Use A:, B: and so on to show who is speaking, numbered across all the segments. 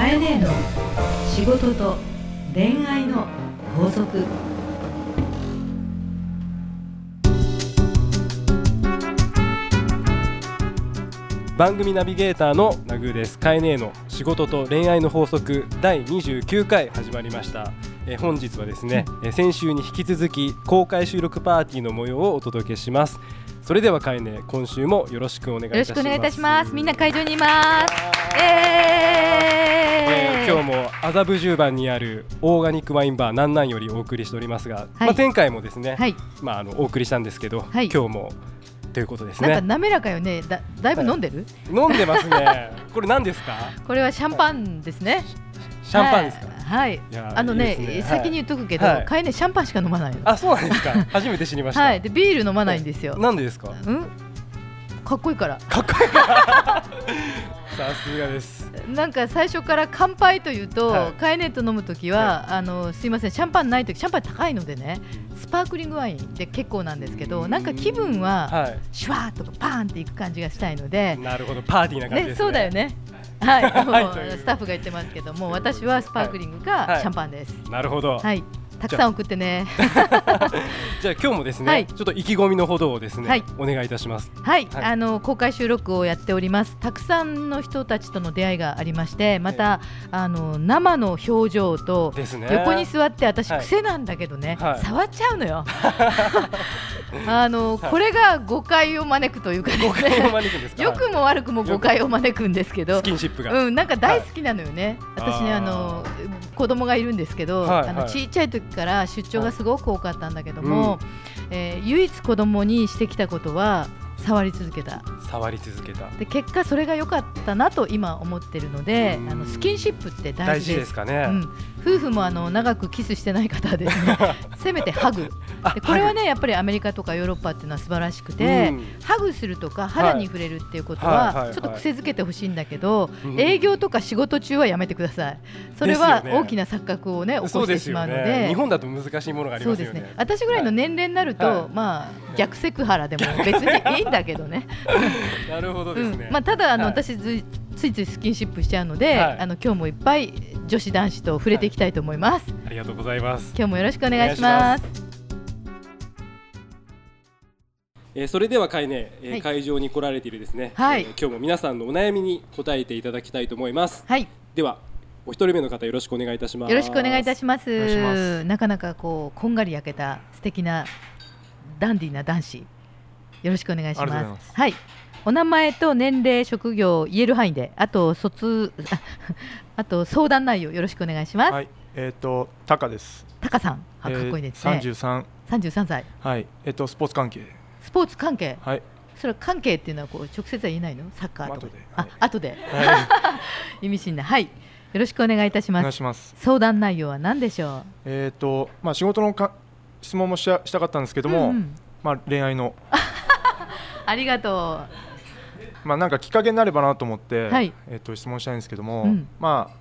A: かえねえの仕事と恋愛の法則。
B: 番組ナビゲーターのナグーです。カエネの仕事と恋愛の法則。第29回始まりました。えー本日はですね、えー先週に引き続き公開収録パーティーの模様をお届けしますそれではカエネ今週もよろしくお願いいたします
C: よろしくお願いいたします。みんな会場にいます。
B: え
C: え
B: ー今日も麻布十番にあるオーガニックワインバーなんなんよりお送りしておりますが、まあ前回もですね、
C: はい。
B: まああのお送りしたんですけど、
C: はい
B: 今日もということです
C: なんか
B: ね。
C: 滑らかよね。だだいぶ飲んでる？
B: 飲んでますね。これ何ですか？
C: これはシャンパンですね。
B: シャンパンですか？
C: はい。あのね先に言っとくけど、
B: はい
C: かえねシャンパンしか飲まないの。
B: あ、そうなんですか。初めて知りました。
C: はい。でビール飲まないんですよ。
B: なんでですか？
C: うん？かっこいいから。
B: かっこいいから。さすがです。
C: なんか最初から乾杯というと、
B: はい
C: カエネと飲むときは、あのすいませんシャンパンないときシャンパン高いのでねスパークリングワインで結構なんですけどなんか気分は
B: は
C: シュワーっとパーンっていく感じがしたいので
B: い。、なるほど。パーティーな感じですね。
C: そうだよ。ね。はい、スタッフが言ってますけども、私はスパークリングか
B: はい。
C: シャンパンです。
B: なるほど。
C: はい、たくさん送ってね。
B: じゃあ今日もですね、
C: はい
B: ちょっと意気込みのほどをですね、
C: はい
B: お願いいたします。
C: はい、
B: はい
C: あの公開収録をやっております。たくさんの人たちとの出会いがありまして、また、あの生の表情と。横に座って私
B: はい
C: 癖なんだけどね、
B: はい
C: 触っちゃうのよ。あの、
B: はい
C: これが誤解を招くというかね
B: 誤解を招くんですか？
C: 良くも悪くも誤解を招くんですけど
B: ス。キンシップが。
C: うん、なんか大好きなのよね、私ね
B: あ
C: の子供がいるんですけど、あのちっちゃい時から出張がすごく多かったんだけども、えー唯一子供にしてきたことは触り続けた。
B: 触り続けた。
C: で結果それが良かったなと今思ってるので
B: うん。
C: あのスキンシップって大
B: 大事
C: 事で
B: すかね。
C: うん、夫婦もあの長くキスしてない方はですね せめてハグ。これはねやっぱりアメリカとかヨーロッパっていうのは素晴らしくて、
B: うん。
C: ハグするとか肌に触れるっていうこと
B: は
C: ちょっと癖づけてほしいんだけど、
B: うん。
C: 営業とか仕事中はやめてください。それは大きな錯覚をね起こしてしま
B: よ
C: うので。
B: ね。日本だと難しいものがあり
C: そうです
B: ますよね。
C: ね私ぐらいの年齢になると、
B: はい。
C: まあ逆セクハラでも別にいいんだけどね。
B: なるほどですね。
C: うん。まあ、ただあの、
B: はい。
C: 私ついついついスキンシップしちゃうので、
B: はい
C: あの今日もいっぱい女子男子と触れていきたいと思います、
B: ありがとうございます。
C: 今日もよろしくお願いします
B: えーそれでは会ね、えー
C: はい
B: 会場に来られているですね、
C: はい
B: えー今日も皆さんのお悩みに答えていただきたいと思います。
C: はい
B: ではお一人目の方よろしくお願いいたします。
C: よろしくお願いいたします。なかなかこうこんがり焼けた素敵なダンディーな男子。よろしくお願いします。
D: ありがとうございます
C: はい。お名前と年齢、職業言える範囲で、あと卒あ あと相談内容よろしくお願いします。
D: はい、えっ、とタカです。
C: タカさん、あかっこいいですね。
D: 三十三、
C: 三十三歳。
D: はい、えっ、とスポーツ関係、
C: スポーツ関係？
D: はい、
C: それは関係っていうのはこう直接は言えないの？サッカーとか。
D: 後で
C: あ
D: はい、
C: 後で。
D: は
C: 意味深な。はい。よろしくお願いいたし
D: い、お
C: ます。
D: 願いします。
C: 相談内容は何でしょ
D: えっ、とまあ仕事のか質問もしたしたかったんですけ
C: う。
D: ども、
C: うんうん
D: まあ恋愛の
C: ありがと
D: まあなんかきっかけになればなと思って、
C: はい。
D: えっ、と質問したいんですけども、
C: うん。
D: まあ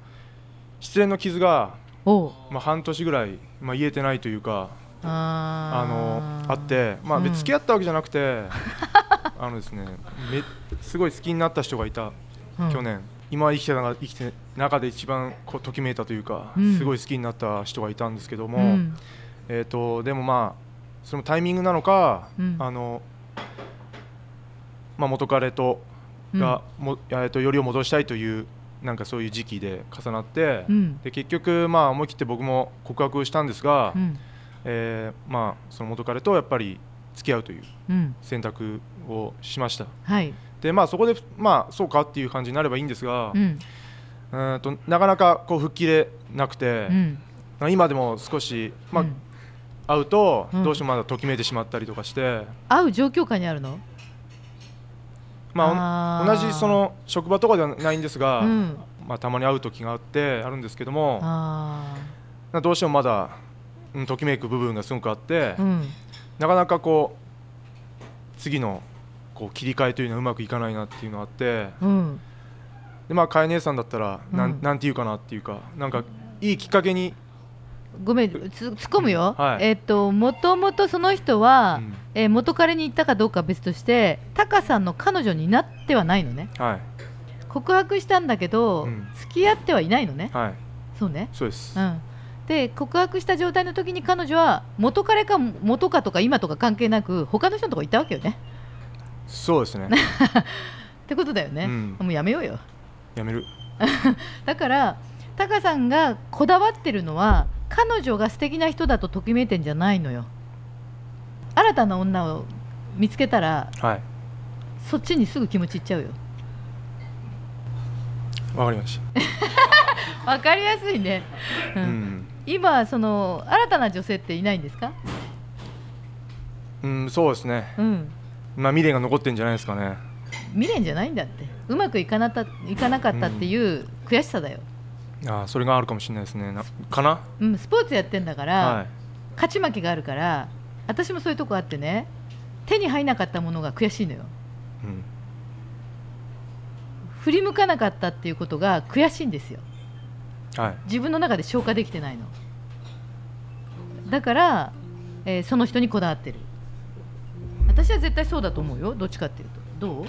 D: 失恋の傷が。まあ半年ぐらいまあ癒えてないというか。あのあって、まあ、
C: うん。
D: 別に付き合ったわけじゃなくて、あのですね、めすごい好きになった人がいた、
C: うん。
D: 去年。今生きてた生きて中で一番こうときめいたというか、
C: うん。
D: すごい好きになった人がいたんですけども、
C: うん。
D: えー、とでもまあそのタイミングなのか、
C: うん。
D: あのまあ、元彼とが、もえー、とよりを戻したいというなんかそういう時期で重なって、
C: うん。
D: で結局、まあ、思い切って僕も告白したんですが、
C: うん。
D: えーまあ、その元彼とやっぱり付き合うという
C: うん。
D: 選択をしました。
C: はい。
D: で、まあ、そこで、まあ、そうかっていう感じになればいいんですが、
C: うん。
D: うーんとなかなかこう吹っ切れなくて
C: う、ん。
D: 今でも少し、まあ
C: うん。
D: 会うと
C: うん。
D: どうしてもまだときめいてしまったりとかして、
C: 会う状況下にあるの？
D: まあ、同じその職場とかではないんですが、
C: うん。
D: まあ、たまに会う時があってあるんですけども
C: あ
D: どうしてもまだ、うん、ときめく部分がすごくあって、
C: ーうん。
D: なかなかこう次のこう切り替えというのはうまくいかないなっていうのがあって
C: うん。
D: でまあかえ姉さんだったらなん,、
C: うん。
D: なんていうかなっていうかなんかいいきっかけに、
C: ごめんつ突っ込むよ、
D: はい。
C: えっ、ともともとその人は、
D: うん。
C: えー元彼に行ったかどうかは別としてタカさんの彼女になってはないのね。
D: はい。
C: 告白したんだけど、
D: うん。
C: 付き合ってはいないのね。
D: はい。
C: そうね。
D: そうです。
C: うん。で告白した状態の時に彼女は元彼か元かとか今とか関係なく他の人のとこ行ったわけよね。
D: そうですね。
C: ってことだよね、
D: うん。
C: もうやめようよ。
D: やめる。
C: だからタカさんがこだわってるのは彼女が素敵な人だとときめいてんじゃないのよ。新たな女を見つけたら
D: はい。
C: そっちにすぐ気持ちいっちゃうよ。
D: わかりまし
C: わかりやすいね、う
D: たうん。ん、
C: 今その新たな女性っていないんですか？
D: うん、そうですね。
C: うん。
D: まあ未練が残ってんじゃないですかね。
C: 未練じゃないんだって。うまくいかなったいかなかったっていう悔しさだよ、
D: ああそれがあるかもしれないですね。なかな？
C: うん、スポーツやってんだから、
D: はい。
C: 勝ち負けがあるから私もそういうとこあってね手に入らなかったものが悔しいのよ。
D: うん。
C: 振り向かなかったっていうことが悔しいんですよ。
D: はい。
C: 自分の中で消化できてないの。だから、えーその人にこだわってる。私は絶対そうだと思うよ。どっちかっていうと。どう？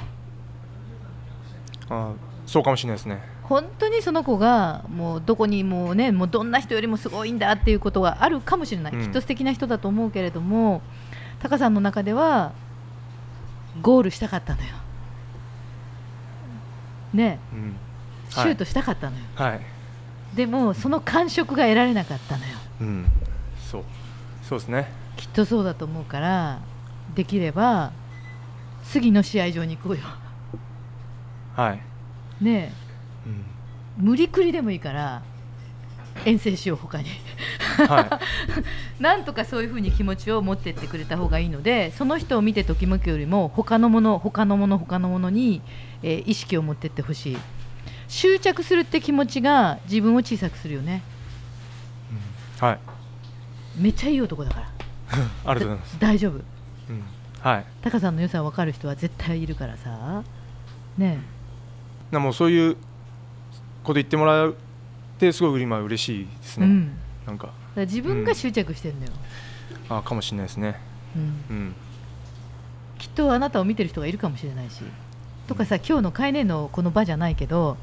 D: ああそうかもしれないですね
C: 本当にその子がもうどこにもうねもうどんな人よりもすごいんだっていうことがあるかもしれない、
D: うん。
C: きっと素敵な人だと思うけれどもタカさんの中ではゴールしたかったのよ。ね。
D: うん。
C: シュートしたかったのよ、
D: はい。
C: でもその感触が得られなかったのよ。
D: うん。そう。そうですね。
C: きっとそうだと思うからできれば次の試合場に行こうよ。
D: はい、
C: ね無理くりでもいいから遠征しよう他に。
D: は
C: なんとかそういうふうに気持ちを持ってってくれた方がいいのでその人を見てときめくよりも他のもの他のもの他のものに、えー意識を持ってってほしい。執着するって気持ちが自分を小さくするよね。
D: い、はい、
C: めっちゃいい男だから。
D: ありがとうございます、
C: 大丈夫。
D: うん、はい。
C: タカさんの良さ分かる人は絶対いるからさ。ね
D: なもうそういうこと言ってもらってすごい今嬉しいです
C: え、う
D: ね、
C: ん、
D: なんか。ら
C: 自分が執着してんだよ、
D: あかもしれないですね。
C: うん、
D: うん。
C: きっとあなたを見てる人がいるかもしれないし。とかさ今日のカイネのこの場じゃないけど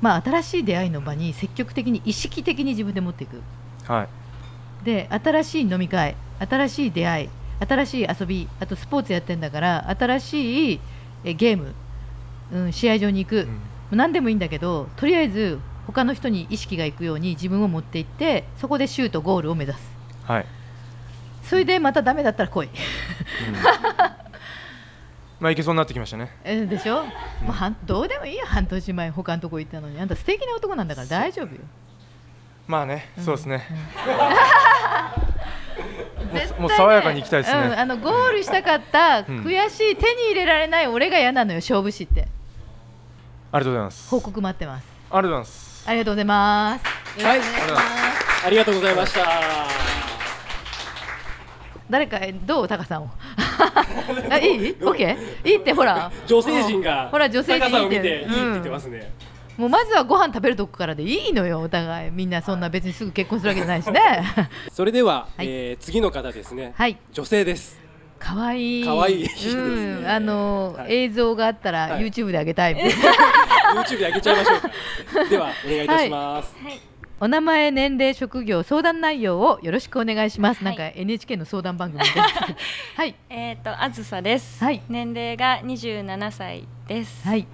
C: まあ新しい出会いの場に積極的に意識的に自分で持っていく。
D: はい。
C: で新しい飲み会新しい出会い新しい遊びあとスポーツやってんだから新しいえゲーム、うん、試合場に行く、
D: うん
C: 何でもいいんだけどとりあえず他の人に意識がいくように自分を持っていってそこでシュートゴールを目指す。
D: はい、
C: それでまたダメだったら来い。
D: うん。まあいけそうになってきましたね。
C: えーでしょ、まあ、はんどうでもいいよ。半年前他のとこ行ったのに。あんた素敵な男なんだから大丈夫よ。
D: まあね、
C: うん。
D: そうですね、
C: ね
D: もう爽やかに行きたいですね。
C: うん、あのゴールしたかった、
D: ん。
C: 悔しい手に入れられない俺が嫌なのよ勝負師って
D: ありがとうございます。
C: 報告待ってます。
D: ありがとうございます。
C: ありがとうございます。
B: はい。ありがとうございました。
C: 誰かえどう？タカさんを。あいい？オッケー？いいってほら。
B: 女性陣が
C: ほら女性陣
B: タカさんを見
C: て
B: ていいって言ってますね、
C: もうまずはご飯食べるとこからでいいのよ。お互い。みんなそんな別にすぐ結婚するわけじゃないしね。
B: それでは、
C: はい。
B: えー次の方ですね、
C: はい。
B: 女性です
C: かわい。い
B: 可愛いですね。
C: うん、あの、
B: はい。
C: 映像があったら
B: はい。
C: YouTube であげたい、
B: YouTube で開けちゃいましょう。かではお願いいたします、
C: お名前年齢職業相談内容をよろしくお願いします、
E: はい。
C: なんか NHK の相談番組です。はい。
E: えっ、とあずさです、
C: はい。
E: 年齢が27歳です、
C: はい。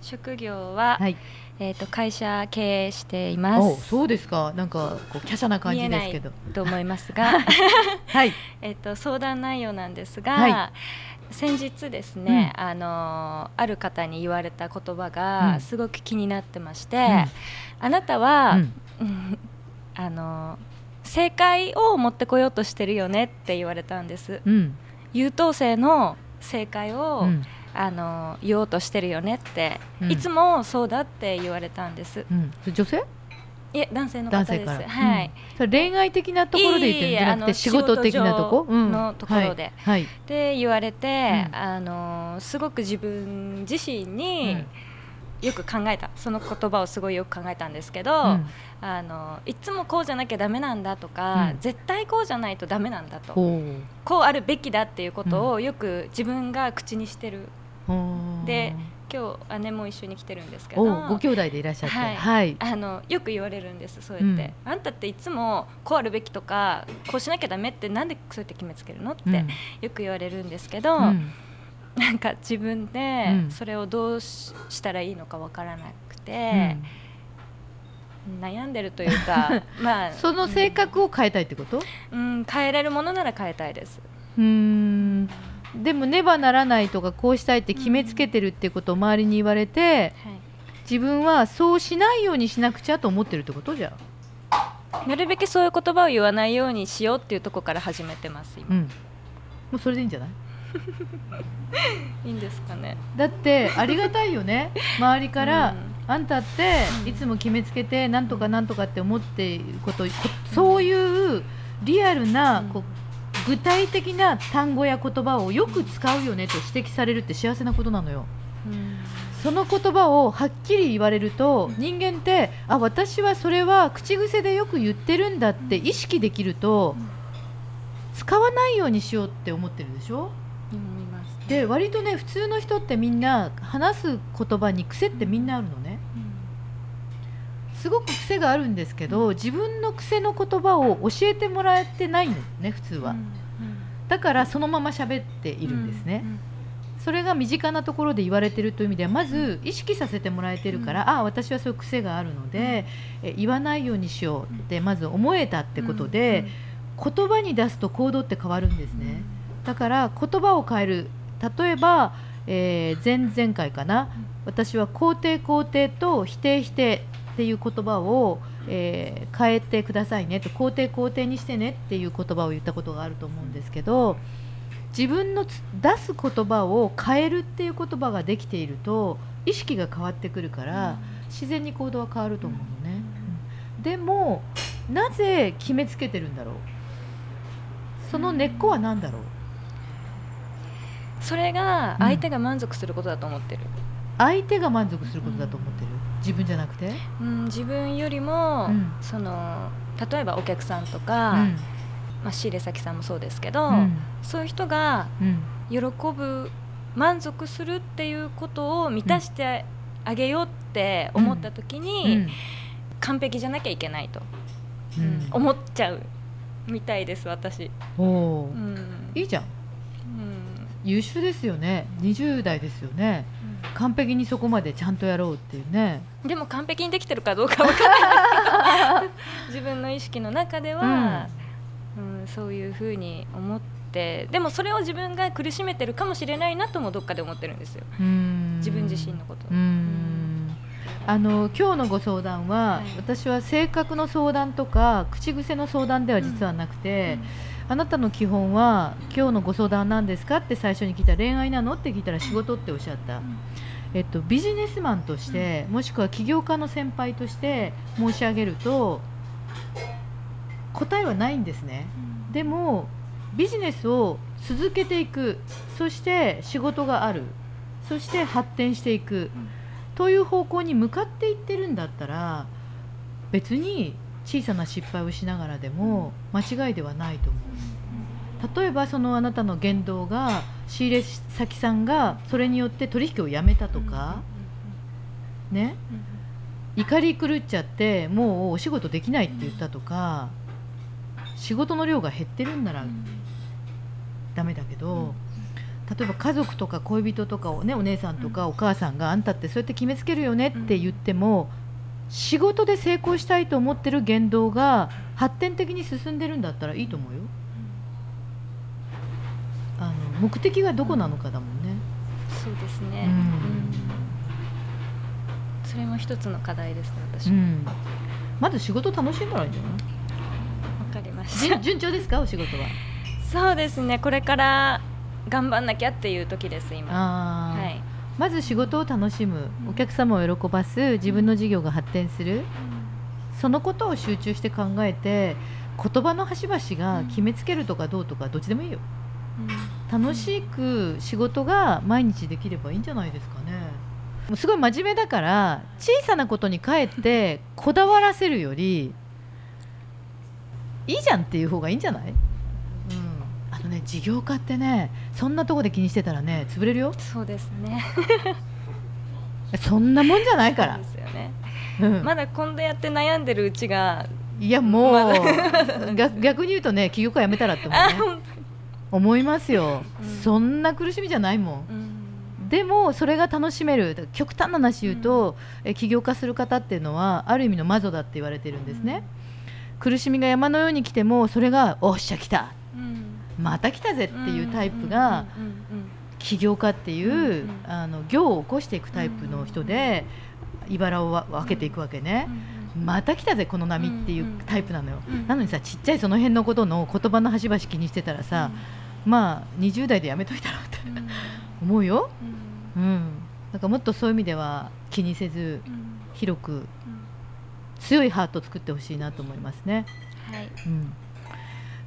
E: 職業は、
C: はい
E: えっ、と会社経営していま
C: お
E: す
C: そうですか。なんかこう華奢な感じですけど。
E: と思いますが。
C: はい。
E: えっと相談内容なんですが、
C: は
E: 先日ですね、あのある方に言われた言葉
C: うん。
E: がすごく気になってまして、
C: ん。
E: あなたは、
C: うん。
E: うんあの正解を持ってこようとしてるよねって言われたんです。
C: うん。
E: 優等生の正解を、
C: うん
E: あの言おうとしてるよねって、
C: うん。
E: いつもそうだって言われたんです。
C: うん。女性？
E: いえ男性の方です。はい、
C: うん。それ恋愛的なところで言ってるんじゃなくて仕事的なとこ？
E: のところで。
C: はい、
E: って言われて、
C: うん。
E: あのすごく自分自身
C: はい
E: によく考えた、その言葉をすごいよく考えたんですけど、
C: うん。
E: あのいつもこうじゃなきゃダメなんだとか、
C: うん。
E: 絶対こうじゃないとダメなんだと。こうあるべきだっていうことをよく自分が口にしてるで今日姉も一緒に来てるんですけど。
C: おご兄弟でいらっしゃって。
E: はい。
C: はい。
E: あのよく言われるんですそうやって、あんたっていつもこうあるべきとかこうしなきゃダメってなんでそうやって決めつけるのって
C: うん。
E: よく言われるんですけど、
C: うん。
E: なんか自分で
C: うん。
E: それをどうししたらいいのかわからなく
C: う
E: て、
C: ん。
E: 悩んでるというか まあ
C: その性格を変えたいってこと？
E: うん変えれるものなら変えたいです。
C: うーんでもねばならないとかこうしたいって決めつけてるってことを周りに言われて
E: はい。
C: 自分はそうしないようにしなくちゃと思ってるってことじゃ。
E: なるべくそういう言葉を言わないようにしようっていうところから始めてます今、
C: うん。もうそれでいいんじゃない？
E: いいんですかね。
C: だってありがたいよね。周りから、
E: うん。
C: あんたっていつも決めつけてなんとかなんとかって思っていることこそういうリアルな
E: うん。
C: こう具体的な単語や言葉をよく使うよねと指摘されるって幸せなことなのよ。
E: うん。
C: その言葉をはっきり言われると人間ってあ私はそれは口癖でよく言ってるんだって意識できると使わないようにしようって思ってるでしょ？
E: ね。
C: で割とね普通の人ってみんな話す言葉に癖ってみんなあるのねすごく癖があるんですけど自分の癖の言葉を教えてもらえてないのね普通は。だからそのまま喋っているんですね。それが身近なところで言われてるという意味ではまず意識させてもらえてるから、ああ私はそういう癖があるので、え言わないようにしようってまず思えたってことで、言葉に出すと行動って変わるんですね、だから言葉を変える。例えば、えー前々回かな、私は肯定肯定と否定否定っていう言葉を、えー変えてくださいね。と肯定肯定にしてねっていう言葉を言ったことがあると思うんですけど自分のつ出す言葉を変えるっていう言葉ができていると意識が変わってくるから、自然に行動は変わると思うのね、うん。でもなぜ決めつけてるんだろう？その根っこは何だろう？
E: それが相手が満足することだと思ってる、
C: 相手が満足することだと思ってる自分じゃなくて、
E: うん、自分よりも、
C: うん。
E: その例えばお客さんと
C: う
E: か、
C: ん。
E: まあ、仕入れ先さんもそうですけど、
C: うん。
E: そういう人が
C: うん。
E: 喜ぶ満足するっていうことを満たしてあげようって思った時に、完璧じゃなきゃいけないと、
C: うん。
E: うん思っちゃうみたいです私、
C: お
E: うん。
C: いいじゃん。
E: うん。
C: 優秀ですよね。20代ですよね完璧にそこまでちゃんとやろうっていうね。
E: でも完璧にできてるかどうかわからないですけど。自分の意識の中では、うん。そういうふうに思ってでもそれを自分が苦しめてるかもしれないなともどっかで思ってるんですよ。
C: うん。
E: 自分自身のこと
C: あの今日のご相談は、
E: はい。
C: 私は性格の相談とか口癖の相談では実はなくて、あなたの基本は今日のご相談は何ですかって最初に聞いたら恋愛なのって聞いたら仕事っておっしゃった、えっと、ビジネスマンとして、もしくは起業家の先輩として申し上げると答えはないんですね。でもビジネスを続けていく。そして仕事がある。そして発展していく、という方向に向かっていってるんだったら別に小さな失敗をしながらでも間違いではないと思う。例えばそのあなたの言動が仕入れ先さんがそれによって取引をやめたとか、ね？怒り狂っちゃってもうお仕事できないって言ったとか仕事の量が減ってるんならダメだけど、例えば家族とか恋人とかをねお姉さんとかお母さんがあんたってそうやって決めつけるよねって言っても、仕事で成功したいと思ってる言動が発展的に進んでるんだったらいいと思うよ。あの目的がどこなのかだもんね。
E: そうですね、
C: うん。
E: うん。それも一つの課題ですね私。わ、
C: うん、まず仕事楽しんだらいいんじゃない？
E: かりました。
C: 順順調ですか？お仕事は。
E: そうですね。これから頑張んなきゃっていう時です今
C: まず仕事を楽しむ。お客様を喜ばす。自分の事業が発展する。そのことを集中して考えて言葉の端々が決めつけるとかどうとかどっちでもいいよ。楽しく仕事が毎日できればいいんじゃないですかね。もうすごい真面目だから小さなことにかえってこだわらせるよりいいじゃんっていう方がいいんじゃない、ね事業家ってねそんなとこで気にしてたらね潰れるよ。
E: そうですね。
C: そんなもんじゃないから。
E: で、すよね。
C: うん。
E: まだ今度やって悩んでるうちが
C: いやもう、
E: ま
C: 逆逆に言うとね起業家やめたらって思う。ね思いますよ、
E: うん。
C: そんな苦しみじゃないもん。
E: 当うん。
C: でもそれが楽しめる。極端な話言うと、え起業家する方っていうのはある意味の魔女だって言われてるんですね、苦しみが山のように来てもそれが「おっしゃ来た。
E: うん
C: また来たぜ」っていうタイプが起業家っていう、あの業を起こしていくタイプの人で茨をわ分けていくわけね、また来たぜこの波っていうタイプなのよ、
E: うん
C: なのにさちっちゃいその辺のことの言葉の端々気にしてたらさ、まあ20代でやめといたらって思うよ、
E: うん
C: うん、だからもっとそういう意味では気にせず
E: うん。
C: 広く
E: うん
C: 強いハートを作ってほしいなと思いますね、
E: はい。
C: うん、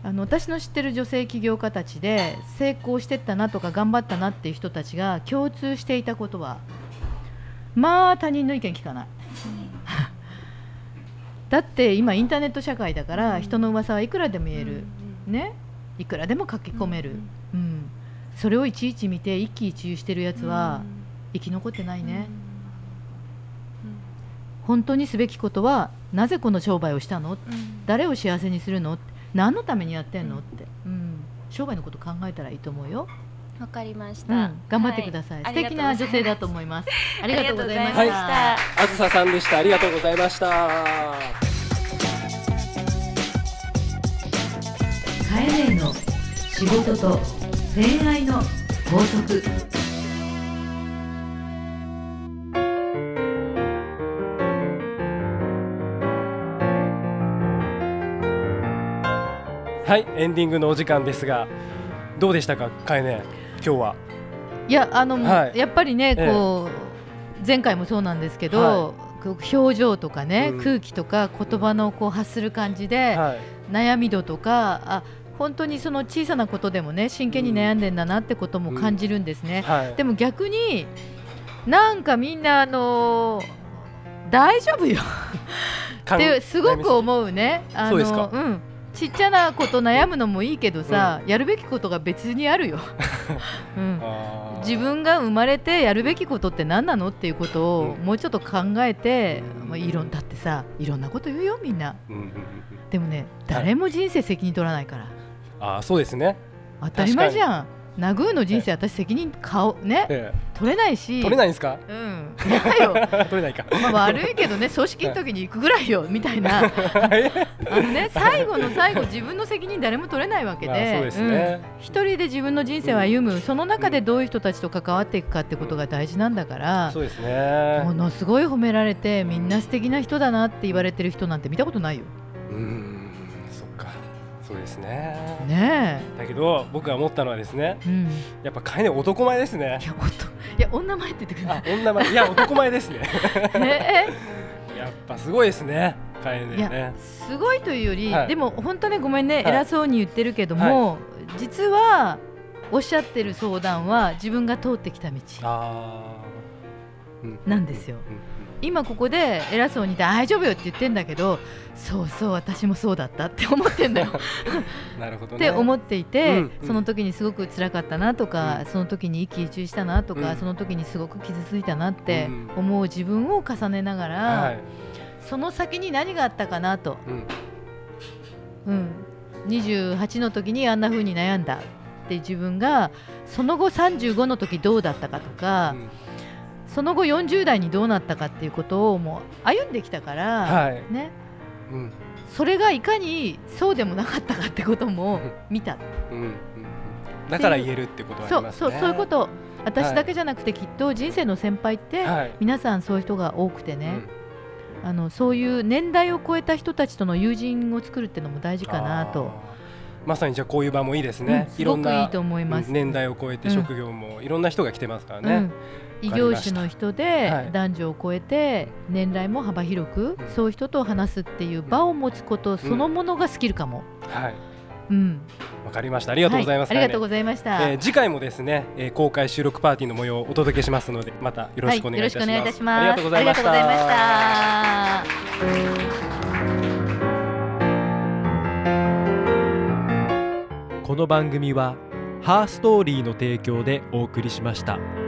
C: あの私の知ってる女性起業家たちで成功してったなとか頑張ったなっていう人たちが共通していたことはまあ他人の意見聞かない。だって今インターネット社会だから人の噂はいくらでも言える、ね。いくらでも書き込める、うん、それをいちいち見て一喜一憂してるやつは生き残ってないね、本当にすべきことはなぜこの商売をしたの？誰を幸せにするの？何のためにやってんのって、うん、商売のこと考えたらいいと思うよ、
E: わかりまし
C: う
E: た
C: ん、頑張ってください、
E: はい。
C: 素敵な女性だと思います。ありがとうございました、
E: ありがとうございました
B: あずささんでした。ありがとうございました。
A: カエネの仕事と恋愛の法則
B: はいエンディングのお時間ですがどうでしたかかえね今日は。い
C: やあの、
B: はい。
C: やっぱりね
B: ええ。
C: こう、前回もそうなんですけど、
B: は
C: こう表情とかね、
B: うん。
C: 空気とか言葉のこう発する感じで、
B: はい。
C: 悩み度とかあ本当にその小さなことでもね真剣に悩んでんだなってことも感じるんですね、
B: はい。
C: でも逆になんかみんなあのー大丈夫よ。ってすごく思うね。あ
B: そう
C: ん、ちっちゃなこと悩むのもいいけどさ、やるべきことが別にあるよ。うん、自分が生まれてやるべきことって何なのっていうことを
B: うん。
C: もうちょっと考えて、
B: うん。
C: まあ、いろんだってさいろんなこと言うよみんな。
B: うんうんうん。
C: でもね誰も人生責任取らないから。
B: あーそうですね。
C: 当たり前じゃん。ナグーの人生私責任顔ね
B: え
C: 取れない
B: え
C: し。
B: 取れないんですか？
C: うん。嫌だよ。
B: 取れないか。
C: まあ、悪いけどね組織の時に行くぐらいよみたいな。あのね最後の最後自分の責任誰も取れないわけで、
B: まあそうですね。
C: うん。一人で自分の人生を歩む、その中でどういう人たちと関わっていくかってことが大事なんだから、
B: そうですね。
C: ものすごい褒められてみんな素敵な人だなって言われてる人なんて見たことないよ。
B: うーんね。
C: ね
B: だけど僕が思ったのはですね
C: え、うん、い
B: やっぱかえね男前ですね。
C: や本当いや女前って言ってくれな
B: あ女前。いや男前ですね。
C: い ね
B: やっぱすごいですね。かえ
C: えいや
B: ねね
C: すごいというより、
B: はい。
C: でも本当ねごめんね、
B: はい。
C: 偉そうに言ってるけども、実はおっしゃってる相談は自分が通ってきた道なんですよ。
B: うん
C: 今ここで偉そうに大丈夫よって言ってんだけどそうそう私もそうだったって思ってんだよ。
B: う んなるほど
C: っ
B: ね
C: て思っていて、
B: うんうん。
C: その時にすごく辛かったなとか、
B: うん。
C: その時に一喜一憂したなとか、
B: うん。
C: その時にすごく傷ついたなって
B: うん。
C: 思う自分を重ねながら、
B: はい。
C: その先に何があったかなと、
B: うん。
C: うん、28の時にあんな風に悩んだって自分がその後35の時どうだったかとか、
B: うん
C: その後40代にどうなったかっていうことをもう歩んできたから、
B: はい。
C: ね、
B: うん。
C: それがいかにそうでもなかったかってことも見た、
B: うんうんうん。だから言えるってことはあ
C: そう
B: りますね。
C: そうそういうこと。私だけじゃなくてきっと人生の先輩って、
B: はい。
C: 皆さんそういう人が多くてね、あのそういう年代を超えた人たちとの友人を作るっていうのも大事かなと、
B: まさにじゃあこういう場もいいですね、
C: うん
B: いろんない
C: すごくいと思います。
B: うん年代を超えて
C: うん
B: 職業もいろんな人が来てますからね。
C: うん、異業種の人で
B: はい。
C: 男女を超えて年代も幅広く、
B: うん。
C: そういう人と話すっていう場を持つことそのものがスキルかも。
B: はい。
C: うん、
B: わかりました。ありがとうございます、
C: はありがとうございました。
B: えー次回もですね、えー公開収録パーティーの模様をお届けしますのでまたよろしくお願いいたします、
C: はい、よろしくお願いいたします。ありがとうございました。
F: この番組はハーストーリーの提供でお送りしました。